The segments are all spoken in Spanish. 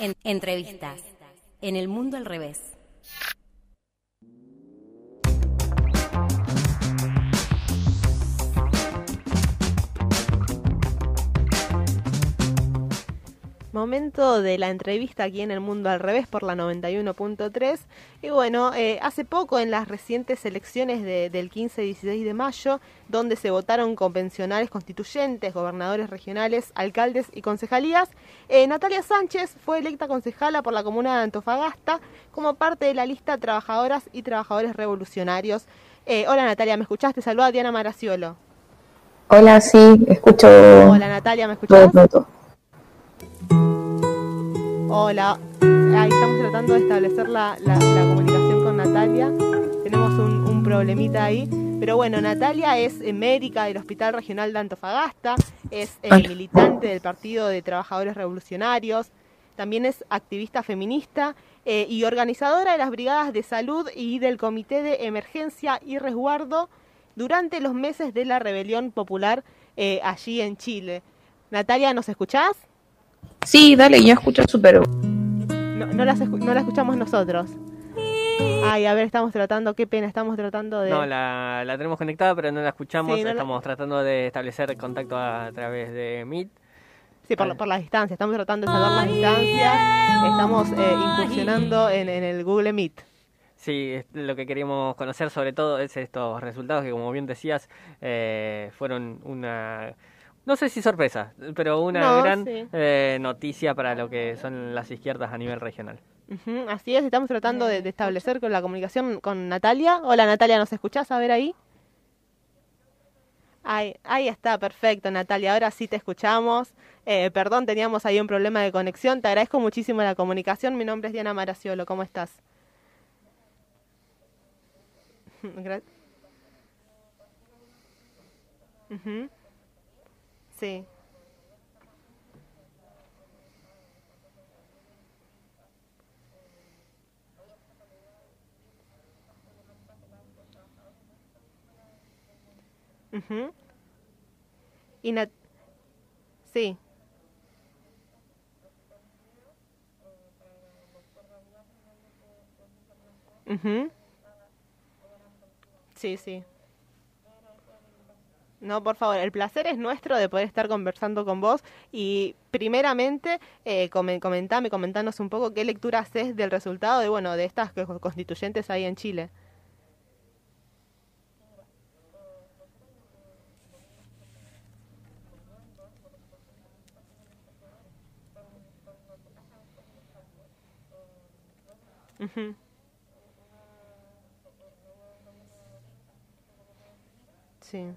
En- entrevistas. En el mundo al revés. Momento de la entrevista aquí en El Mundo al Revés por la 91.3. Y bueno, eh, hace poco en las recientes elecciones de- del 15 y 16 de mayo, donde se votaron convencionales constituyentes, gobernadores regionales, alcaldes y concejalías, eh, Natalia Sánchez fue electa concejala por la comuna de Antofagasta como parte de la lista Trabajadoras y Trabajadores Revolucionarios. Eh, hola Natalia, ¿me escuchaste? Saluda a Diana Maraciolo. Hola, sí, escucho Hola Natalia, ¿me todo Hola, ahí estamos tratando de establecer la, la- la comunicación con Natalia. Tenemos un, un problemita ahí. Pero bueno, Natalia es eh, médica del Hospital Regional de Antofagasta, es eh, militante del Partido de Trabajadores Revolucionarios, también es activista feminista eh, y organizadora de las brigadas de salud y del Comité de Emergencia y Resguardo durante los meses de la rebelión popular eh, allí en Chile. Natalia, ¿nos escuchás? Sí, dale, yo escucho súper. No, no, las escu- no la escuchamos nosotros. Ay, a ver, estamos tratando, qué pena, estamos tratando de... No, la, la tenemos conectada, pero no la escuchamos. Sí, no la- Estamos tratando de establecer contacto a, a través de Meet. Sí, por, la- por las distancias, estamos tratando de salvar las distancias, estamos eh, incursionando en, en el Google Meet. Sí, lo que queríamos conocer sobre todo es estos resultados que, como bien decías, eh, fueron una, no sé si sorpresa, pero una No, gran sí. eh, noticia para lo que son las izquierdas a nivel regional. Así es, estamos tratando de, de establecer con la comunicación con Natalia. Hola Natalia, ¿nos escuchás? A ver ahí. Ahí, ahí está, perfecto Natalia, ahora sí te escuchamos. Eh, perdón, teníamos ahí un problema de conexión. Te agradezco muchísimo la comunicación. Mi nombre es Diana Maraciolo, ¿cómo estás? Gra- Ujú. Sí. Ujú. Y Nat- sí. Ujú. Sí, sí. No, por favor, el placer es nuestro de poder estar conversando con vos y primeramente eh, comen- comentame, comentanos un poco qué lectura haces del resultado de, bueno, de estas co- constituyentes ahí en Chile. Sí.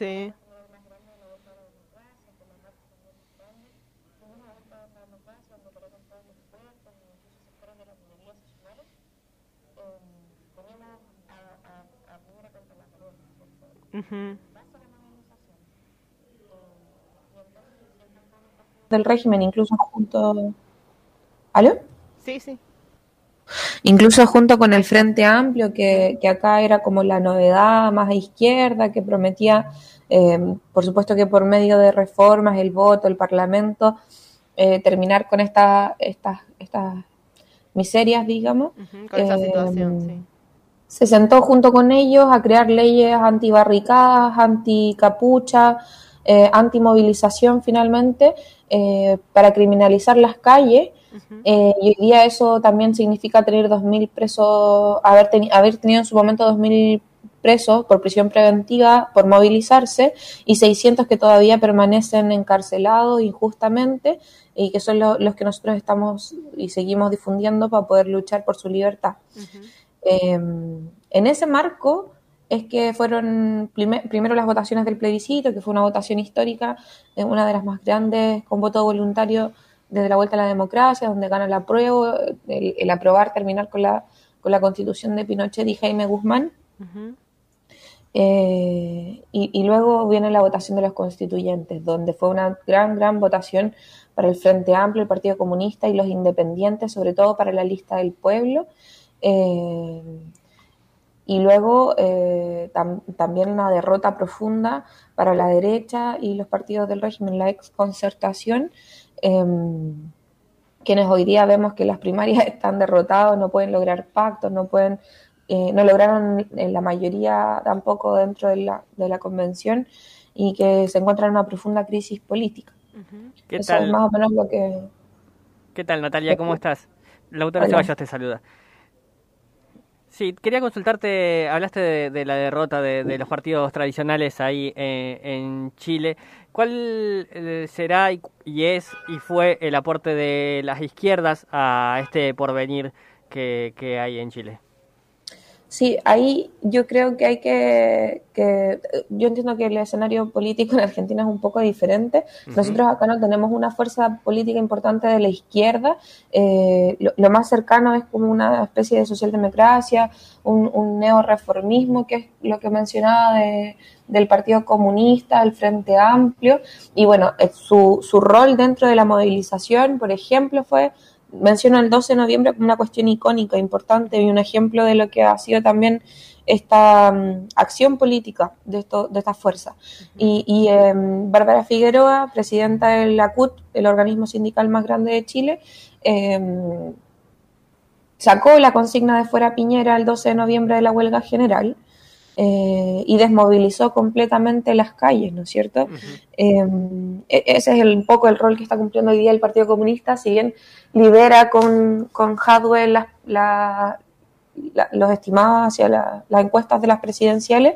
Sí. Del régimen, incluso junto. ¿Aló? Sí, sí. Incluso junto con el Frente Amplio, que, que acá era como la novedad más a izquierda, que prometía, eh, por supuesto que por medio de reformas, el voto, el Parlamento, eh, terminar con esta, estas, estas miserias, digamos. Con esa Eh, situación, sí. se sentó junto con ellos a crear leyes antibarricadas, anticapucha, eh, antimovilización finalmente, eh, para criminalizar las calles. Eh, y hoy día eso también significa tener 2.000 presos, haber, teni- haber tenido en su momento 2.000 presos por prisión preventiva por movilizarse y 600 que todavía permanecen encarcelados injustamente y que son los que nosotros estamos y seguimos difundiendo para poder luchar por su libertad. Em, en ese marco es que fueron primero las votaciones del plebiscito, que fue una votación histórica, eh, una de las más grandes con voto voluntario desde la vuelta a la democracia, donde gana la prueba, el, aprobar terminar con la, con la constitución de Pinochet y Jaime Guzmán. Eh, y, luego viene la votación de los constituyentes, donde fue una gran, gran votación para el Frente Amplio, el Partido Comunista y los independientes, sobre todo para la lista del pueblo. Eh, y luego eh, también una derrota profunda para la derecha y los partidos del régimen, la exconcertación, Em, quienes hoy día vemos que las primarias están derrotados, no pueden lograr pactos, no pueden, eh, no lograron en la mayoría tampoco dentro de la, de la convención y que se encuentran en una profunda crisis política. ¿Qué Eso tal? es más o menos lo que... ¿Qué tal, Natalia? ¿Cómo estás? La autora Ceballos te saluda. Sí, quería consultarte, hablaste de, la derrota de, los partidos tradicionales ahí eh, en Chile. ¿Cuál eh, será y, es y fue el aporte de las izquierdas a este porvenir que hay en Chile? Sí, ahí yo creo que hay que, que, yo entiendo que el escenario político en Argentina es un poco diferente. Nosotros acá no tenemos una fuerza política importante de la izquierda. Eh, lo, más cercano es como una especie de socialdemocracia, un, un neoreformismo, que es lo que mencionaba de, del Partido Comunista, el Frente Amplio. Y bueno, eh, su, su rol dentro de la movilización, por ejemplo, fue menciono el 12 de noviembre como una cuestión icónica, importante y un ejemplo de lo que ha sido también esta mm, acción política de, esto, de esta fuerza. Y, em, Bárbara Figueroa, presidenta del ACUT, el organismo sindical más grande de Chile, em, sacó la consigna de fuera Piñera el 12 de noviembre de la huelga general eh, y desmovilizó completamente las calles, ¿no es cierto? Em, e, ese es un poco el rol que está cumpliendo hoy día el Partido Comunista, si bien libera con, con Hadwell los estimados hacia las encuestas de las presidenciales,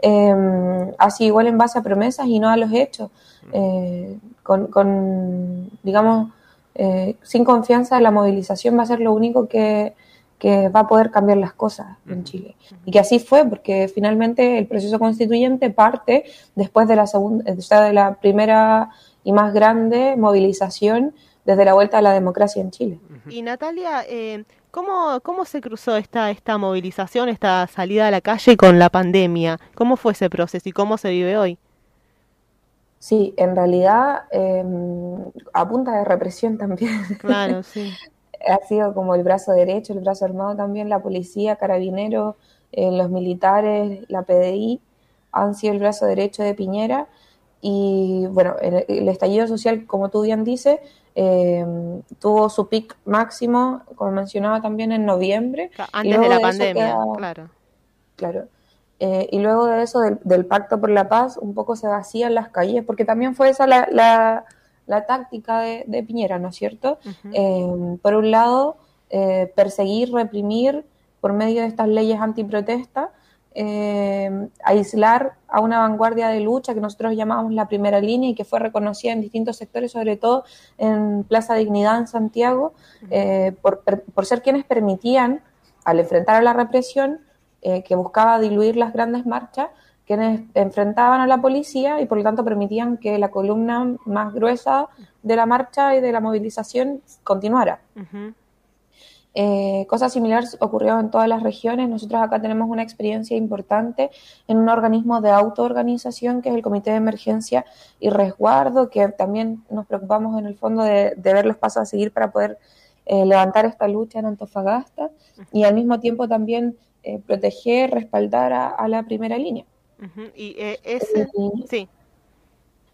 em, así igual en base a promesas y no a los hechos, eh, con, con, digamos, eh, sin confianza la movilización va a ser lo único que que va a poder cambiar las cosas en Chile. Y que así fue, porque finalmente el proceso constituyente parte después de la, segunda, de la primera y más grande movilización desde la vuelta a la democracia en Chile. Y Natalia, eh, ¿cómo, ¿cómo se cruzó esta, esta movilización, esta salida a la calle con la pandemia? ¿Cómo fue ese proceso y cómo se vive hoy? Sí, en realidad eh, a punta de represión también. Claro, sí. Ha sido como el brazo derecho, el brazo armado también, la policía, carabineros, eh, los militares, la PDI, han sido el brazo derecho de Piñera. Y bueno, el, estallido social, como tú bien dices, em, tuvo su pic máximo, como mencionaba también, en noviembre. Antes de la pandemia, claro. Claro. Eh, y luego de eso, del, Pacto por la Paz, un poco se vacían las calles, porque también fue esa la la táctica de, Piñera, ¿no es cierto? Eh, por un lado, eh, perseguir, reprimir por medio de estas leyes antiprotesta, eh, aislar a una vanguardia de lucha que nosotros llamamos la primera línea y que fue reconocida en distintos sectores, sobre todo en Plaza Dignidad en Santiago, por, por, ser quienes permitían, al enfrentar a la represión que buscaba diluir las grandes marchas, quienes enfrentaban a la policía y por lo tanto permitían que la columna más gruesa de la marcha y de la movilización continuara. Eh, cosas similares ocurrieron en todas las regiones. Nosotros acá tenemos una experiencia importante en un organismo de autoorganización que es el Comité de Emergencia y Resguardo, que también nos preocupamos en el fondo de, ver los pasos a seguir para poder eh, levantar esta lucha en Antofagasta y al mismo tiempo también eh, proteger, respaldar a la primera línea. Y eh, ese, sí.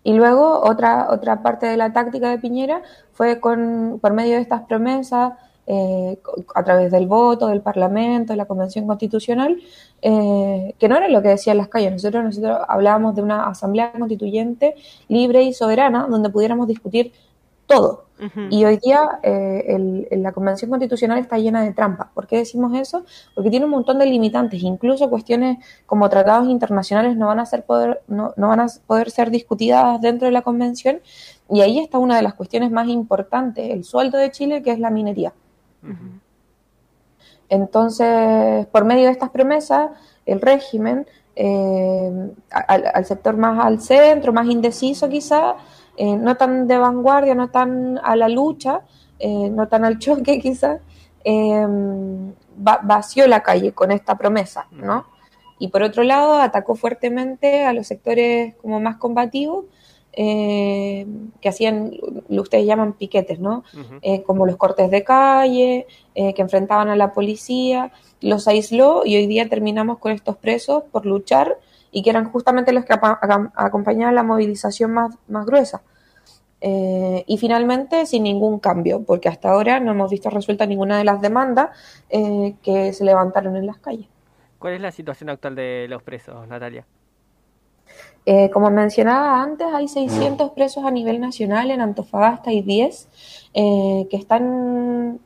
Y luego otra, otra parte de la táctica de Piñera fue con, por medio de estas promesas, eh, a través del voto, del Parlamento, de la Convención Constitucional, eh, que no era lo que decían las calles. Nosotros, nosotros hablábamos de una asamblea constituyente libre y soberana, donde pudiéramos discutir todo. Y hoy día eh, la Convención Constitucional está llena de trampas. ¿Por qué decimos eso? Porque tiene un montón de limitantes. Incluso cuestiones como tratados internacionales no van a, ser poder, no, van a poder ser discutidas dentro de la Convención. Y ahí está una de las cuestiones más importantes, el sueldo de Chile, que es la minería. Entonces, por medio de estas promesas, el régimen, eh, al, sector más al centro, más indeciso quizá, eh, no tan de vanguardia, no tan a la lucha, eh, no tan al choque quizás, vació la calle con esta promesa, ¿no? Y por otro lado, atacó fuertemente a los sectores como más combativos, que hacían, lo ustedes llaman piquetes, ¿no? como los cortes de calle, que enfrentaban a la policía, los aisló y hoy día terminamos con estos presos por luchar y que eran justamente los que acompañaban la movilización más, más gruesa. Eh, y finalmente, sin ningún cambio, porque hasta ahora no hemos visto resuelta ninguna de las demandas eh, que se levantaron en las calles. ¿Cuál es la situación actual de los presos, Natalia? Eh, como mencionaba antes, hay 600 presos a nivel nacional, en Antofagasta hay 10 que están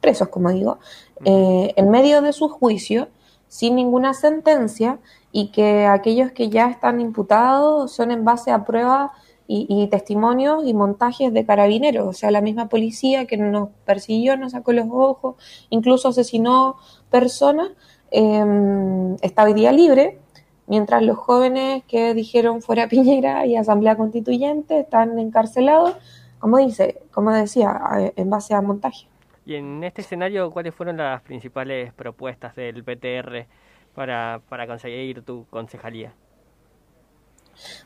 presos, como digo, en medio de su juicio, sin ninguna sentencia, y que aquellos que ya están imputados son en base a pruebas y, testimonios y montajes de carabineros, o sea, la misma policía que nos persiguió, nos sacó los ojos, incluso asesinó personas, eh, está hoy día libre, mientras los jóvenes que dijeron fuera Piñera y Asamblea Constituyente están encarcelados, como dice, como decía, en base a montaje. Y en este escenario, ¿cuáles fueron las principales propuestas del PTR para, para conseguir tu concejalía?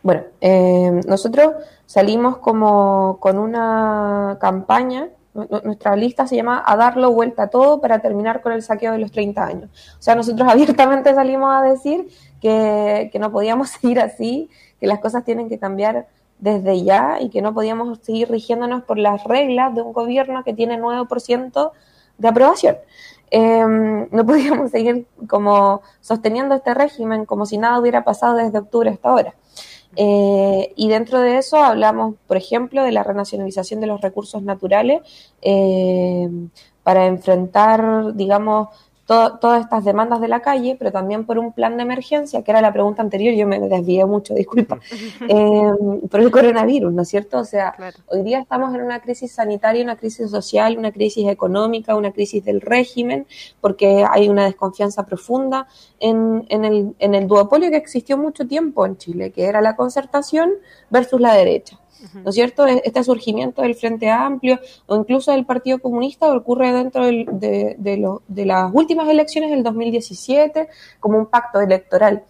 Bueno, eh, nosotros salimos como con una campaña, nuestra lista se llama A darlo vuelta a todo para terminar con el saqueo de los 30 años. O sea, nosotros abiertamente salimos a decir que, que no podíamos seguir así, que las cosas tienen que cambiar desde ya y que no podíamos seguir rigiéndonos por las reglas de un gobierno que tiene 9% de aprobación. Em, no podíamos seguir como sosteniendo este régimen como si nada hubiera pasado desde octubre hasta ahora. Eh, y dentro de eso hablamos, por ejemplo, de la renacionalización de los recursos naturales eh, para enfrentar, digamos, todas estas demandas de la calle, pero también por un plan de emergencia, que era la pregunta anterior, yo me desvié mucho, disculpa, eh, por el coronavirus, ¿no es cierto? O sea, hoy día estamos en una crisis sanitaria, una crisis social, una crisis económica, una crisis del régimen, porque hay una desconfianza profunda en, en, el, en el duopolio que existió mucho tiempo en Chile, que era la concertación versus la derecha. ¿No es cierto? E-, este surgimiento del Frente Amplio o incluso del Partido Comunista ocurre dentro de, de, las últimas elecciones del 2017 como un pacto electoral.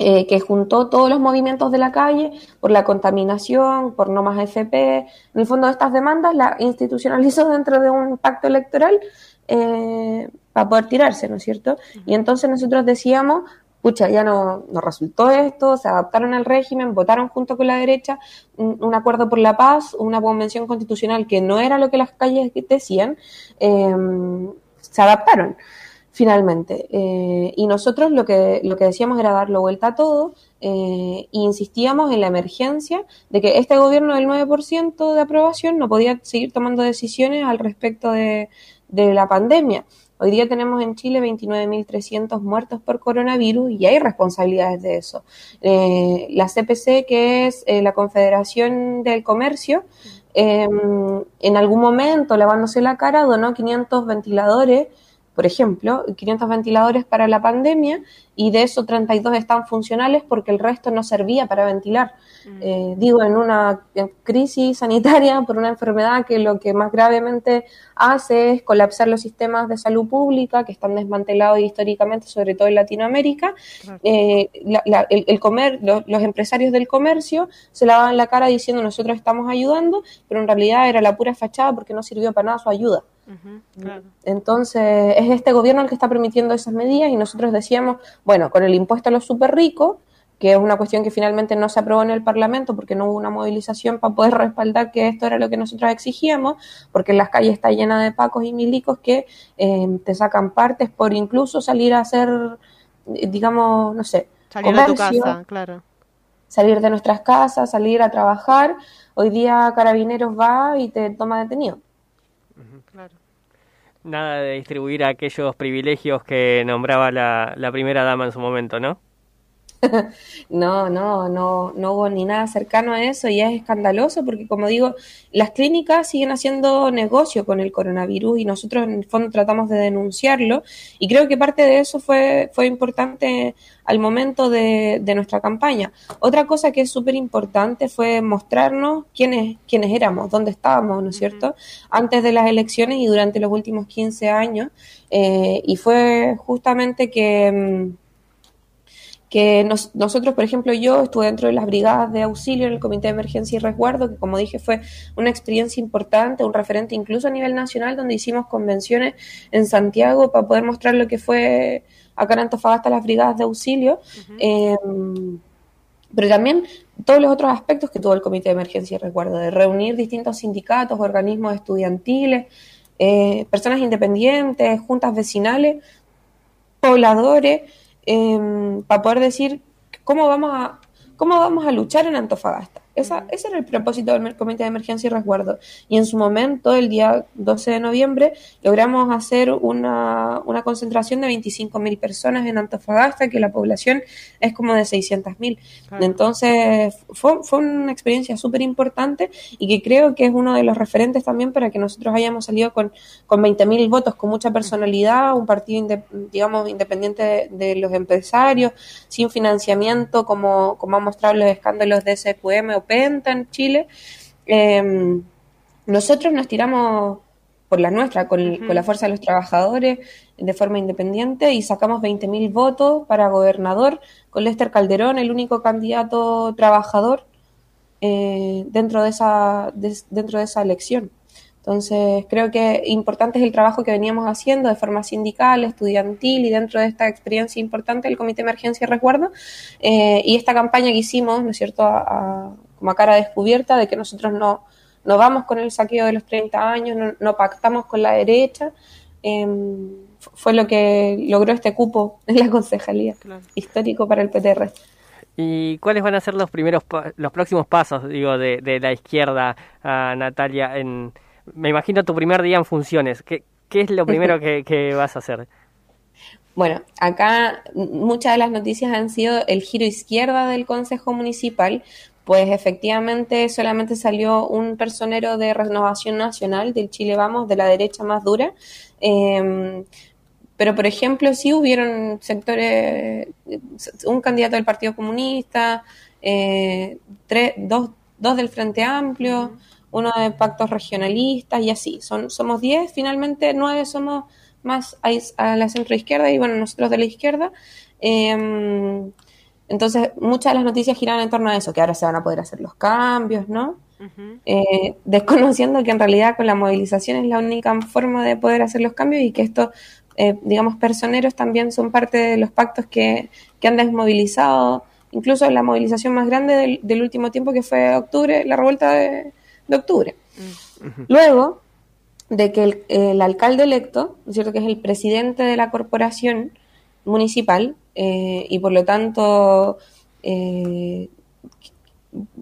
Eh, que juntó todos los movimientos de la calle por la contaminación, por no más FP. En el fondo, de estas demandas la institucionalizó dentro de un pacto electoral eh, para poder tirarse, ¿no es cierto? Y entonces nosotros decíamos, pucha, ya no, no, resultó esto, se adaptaron al régimen, votaron junto con la derecha un, acuerdo por la paz, una convención constitucional que no era lo que las calles decían, em, se adaptaron finalmente. Eh, y nosotros lo que, lo que decíamos era darlo vuelta a todo eh, e insistíamos en la emergencia de que este gobierno del 9% de aprobación no podía seguir tomando decisiones al respecto de, de la pandemia. Hoy día tenemos en Chile 29.300 muertos por coronavirus y hay responsabilidades de eso. Eh, la CPC, que es eh, la Confederación del Comercio, em, en algún momento, lavándose la cara, donó 500 ventiladores por ejemplo, 500 ventiladores para la pandemia y de esos 32 están funcionales porque el resto no servía para ventilar. Mm. Eh, digo, en una crisis sanitaria por una enfermedad que lo que más gravemente hace es colapsar los sistemas de salud pública que están desmantelados históricamente, sobre todo en Latinoamérica. Eh, el, comer, los empresarios del comercio se lavaban la cara diciendo nosotros estamos ayudando, pero en realidad era la pura fachada porque no sirvió para nada su ayuda. Entonces, es este gobierno el que está permitiendo esas medidas y nosotros decíamos, bueno, con el impuesto a los súper ricos, que es una cuestión que finalmente no se aprobó en el Parlamento porque no hubo una movilización para poder respaldar que esto era lo que nosotros exigíamos, porque las calles está llena de pacos y milicos que eh, te sacan partes por incluso salir a hacer, digamos, no sé, salir tu casa, claro. salir de nuestras casas, salir a trabajar. Hoy día Carabineros va y te toma detenido. Nada de distribuir aquellos privilegios que nombraba la, la primera dama en su momento, ¿no? no, no, no, no hubo ni nada cercano a eso y es escandaloso porque, como digo, las clínicas siguen haciendo negocio con el coronavirus y nosotros en el fondo tratamos de denunciarlo y creo que parte de eso fue, fue importante al momento de, nuestra campaña. Otra cosa que es súper importante fue mostrarnos quiénes, quiénes éramos, dónde estábamos, ¿no es cierto?, antes de las elecciones y durante los últimos 15 años eh, y fue justamente que que nosotros, por ejemplo, yo estuve dentro de las brigadas de auxilio en el Comité de Emergencia y Resguardo, que como dije fue una experiencia importante, un referente incluso a nivel nacional, donde hicimos convenciones en Santiago para poder mostrar lo que fue acá en Antofagasta las brigadas de auxilio. Em, pero también todos los otros aspectos que tuvo el Comité de Emergencia y Resguardo, de reunir distintos sindicatos, organismos estudiantiles, eh, personas independientes, juntas vecinales, pobladores, Em, para poder decir cómo vamos a cómo vamos a luchar en Antofagasta. Esa, ese era el propósito del Comité de Emergencia y Resguardo. Y en su momento, el día 12 de noviembre, logramos hacer una, una concentración de 25.000 personas en Antofagasta, que la población es como de 600.000. Entonces, fue, fue una experiencia súper importante y que creo que es uno de los referentes también para que nosotros hayamos salido con, con 20.000 votos, con mucha personalidad, un partido, digamos, independiente de, los empresarios, sin financiamiento, como, como han mostrado los escándalos de SQM o en Chile, em, nosotros nos tiramos por la nuestra, con, la fuerza de los trabajadores, de forma independiente, y sacamos 20.000 votos para gobernador, con Lester Calderón, el único candidato trabajador eh, dentro, de esa, dentro de esa elección. Entonces, creo que importante es el trabajo que veníamos haciendo de forma sindical, estudiantil y dentro de esta experiencia importante del Comité de Emergencia y Resguardo. Eh, y esta campaña que hicimos, ¿no es cierto?, a, como a cara descubierta de que nosotros no, no vamos con el saqueo de los 30 años, no, pactamos con la derecha. Em, fue lo que logró este cupo en la concejalía, histórico para el PTR. ¿Y cuáles van a ser los primeros, los próximos pasos, digo, de, de la izquierda, a Natalia? En, me imagino tu primer día en funciones. ¿Qué, qué es lo primero que, que vas a hacer? Bueno, acá muchas de las noticias han sido el giro izquierda del Consejo Municipal, pues efectivamente solamente salió un personero de renovación nacional del Chile Vamos, de la derecha más dura. Em, pero, por ejemplo, sí hubieron sectores, un candidato del Partido Comunista, eh, tres, dos, dos, del Frente Amplio, uno de pactos regionalistas y así. Son, somos diez, finalmente nueve somos más a, la centro izquierda y bueno, nosotros de la izquierda. Eh, entonces, muchas de las noticias giran en torno a eso, que ahora se van a poder hacer los cambios, ¿no? Eh, desconociendo que en realidad con la movilización es la única forma de poder hacer los cambios y que estos, eh, digamos, personeros también son parte de los pactos que, han desmovilizado, incluso la movilización más grande del, último tiempo que fue octubre, la revuelta de, octubre. Luego de que el, el alcalde electo, ¿no es cierto?, que es el presidente de la corporación municipal, eh, y por lo tanto, eh,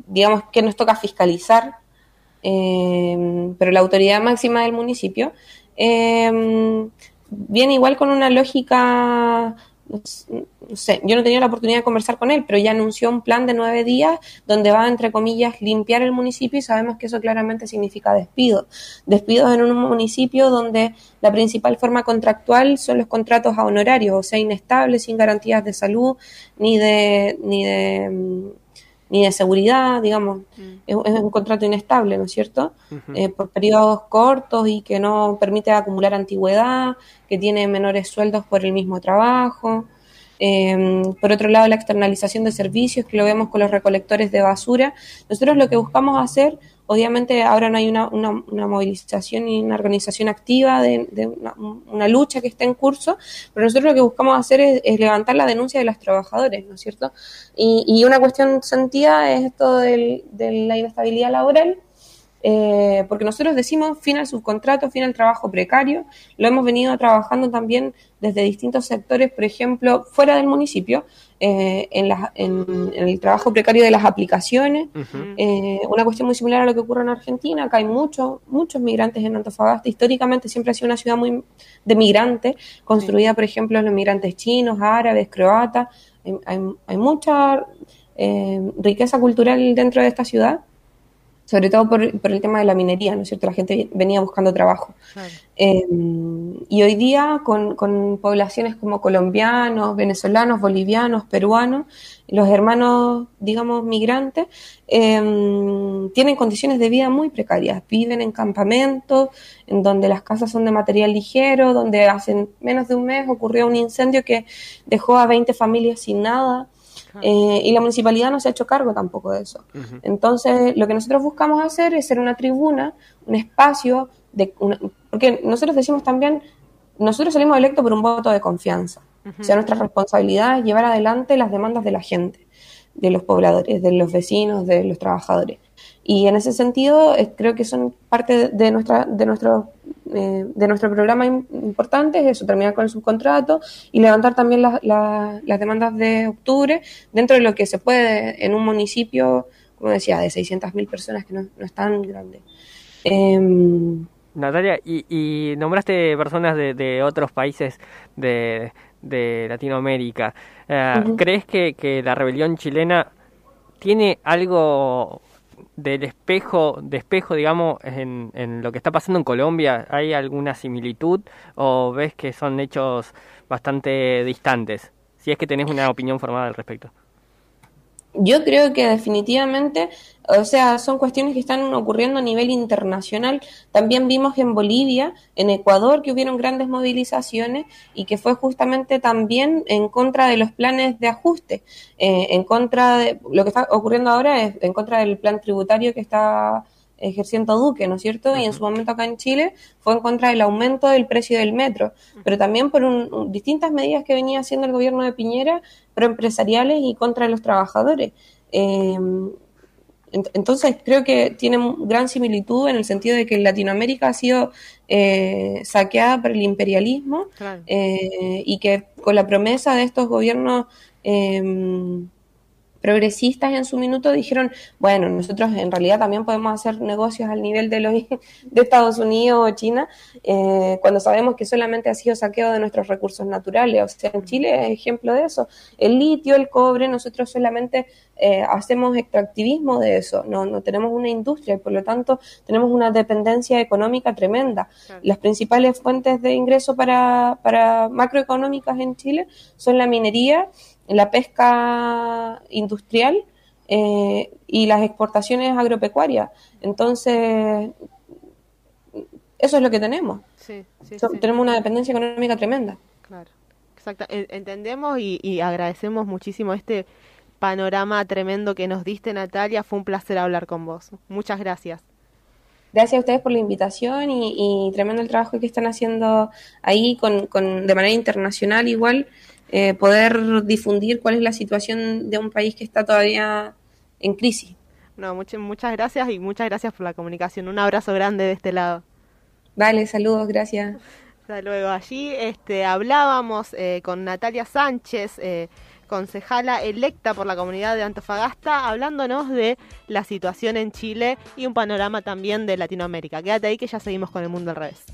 digamos que nos toca fiscalizar, eh, pero la autoridad máxima del municipio viene igual con una lógica no sé, yo no tenía la oportunidad de conversar con él, pero ya anunció un plan de nueve días donde va, entre comillas, limpiar el municipio y sabemos que eso claramente significa despido. Despidos en un municipio donde la principal forma contractual son los contratos a honorarios, o sea, inestables, sin garantías de salud, ni de, ni de mm, ni de seguridad, digamos, mm. es, un contrato inestable, ¿no es cierto? Eh, por periodos cortos y que no permite acumular antigüedad, que tiene menores sueldos por el mismo trabajo. Em, por otro lado, la externalización de servicios, que lo vemos con los recolectores de basura. Nosotros lo que buscamos hacer Obviamente ahora no hay una, movilización y una organización activa de, una, lucha que está en curso, pero nosotros lo que buscamos hacer es, levantar la denuncia de los trabajadores, ¿no es cierto? Y, una cuestión sentida es esto de la inestabilidad laboral, eh, porque nosotros decimos fin al subcontrato, fin al trabajo precario, lo hemos venido trabajando también desde distintos sectores, por ejemplo, fuera del municipio, eh, en, en, el trabajo precario de las aplicaciones, eh, una cuestión muy similar a lo que ocurre en Argentina, acá hay muchos, muchos migrantes en Antofagasta, históricamente siempre ha sido una ciudad muy de migrantes, construida, por ejemplo, los migrantes chinos, árabes, croatas, hay, hay mucha riqueza cultural dentro de esta ciudad sobre todo por, el tema de la minería, ¿no es cierto? La gente venía buscando trabajo. Em, y hoy día, con, poblaciones como colombianos, venezolanos, bolivianos, peruanos, los hermanos, digamos, migrantes, em, tienen condiciones de vida muy precarias. Viven en campamentos, en donde las casas son de material ligero, donde hace menos de un mes ocurrió un incendio que dejó a 20 familias sin nada. Eh, y la municipalidad no se ha hecho cargo tampoco de eso. Entonces, lo que nosotros buscamos hacer es ser una tribuna, un espacio, de porque nosotros decimos también, nosotros salimos electos por un voto de confianza. O sea, nuestra responsabilidad es llevar adelante las demandas de la gente, de los pobladores, de los vecinos, de los trabajadores. Y en ese sentido, creo que son parte de, nuestra, de, nuestro, eh, de nuestro programa importante, es eso, terminar con el subcontrato y levantar también las demandas de octubre dentro de lo que se puede en un municipio, como decía, de 600.000 personas que no, no es tan grande. Em, Natalia, y, nombraste personas de, otros países de, Latinoamérica. Eh, ¿Crees que, que la rebelión chilena tiene algo del espejo, de espejo, digamos, en, en lo que está pasando en Colombia, ¿hay alguna similitud o ves que son hechos bastante distantes? Si es que tenés una opinión formada al respecto. Yo creo que definitivamente, o sea, son cuestiones que están ocurriendo a nivel internacional. También vimos en Bolivia, en Ecuador, que hubieron grandes movilizaciones y que fue justamente también en contra de los planes de ajuste, eh, en contra de lo que está ocurriendo ahora es en contra del plan tributario que está ejerciendo Duque, ¿no es cierto? Y en su momento acá en Chile fue en contra del aumento del precio del metro, pero también por distintas medidas que venía haciendo el gobierno de Piñera, proempresariales y contra los trabajadores. Eh, entonces creo que tiene gran similitud en el sentido de que Latinoamérica ha sido eh, saqueada por el imperialismo eh, y que con la promesa de estos gobiernos progresistas en su minuto dijeron, bueno, nosotros en realidad también podemos hacer negocios al nivel de los de Estados Unidos o China, eh, cuando sabemos que solamente ha sido saqueo de nuestros recursos naturales. O sea, en Chile es ejemplo de eso. El litio, el cobre, nosotros solamente eh, hacemos extractivismo de eso, no, no tenemos una industria y por lo tanto tenemos una dependencia económica tremenda. Las principales fuentes de ingreso para, para macroeconómicas en Chile son la minería la pesca industrial eh, y las exportaciones agropecuarias. Entonces, eso es lo que tenemos. Tenemos una dependencia económica tremenda. Claro, exacto. Entendemos y, agradecemos muchísimo este panorama tremendo que nos diste, Natalia. Fue un placer hablar con vos. Muchas gracias. Gracias a ustedes por la invitación y, tremendo el trabajo que están haciendo ahí con, con, de manera internacional igual. Eh, poder difundir cuál es la situación de un país que está todavía en crisis. No, muchas, muchas gracias y muchas gracias por la comunicación. Un abrazo grande de este lado. Vale, saludos, gracias. Hasta luego. Allí este, hablábamos eh, con Natalia Sánchez, eh, concejala electa por la comunidad de Antofagasta, hablándonos de la situación en Chile y un panorama también de Latinoamérica. Quédate ahí que ya seguimos con el mundo al revés.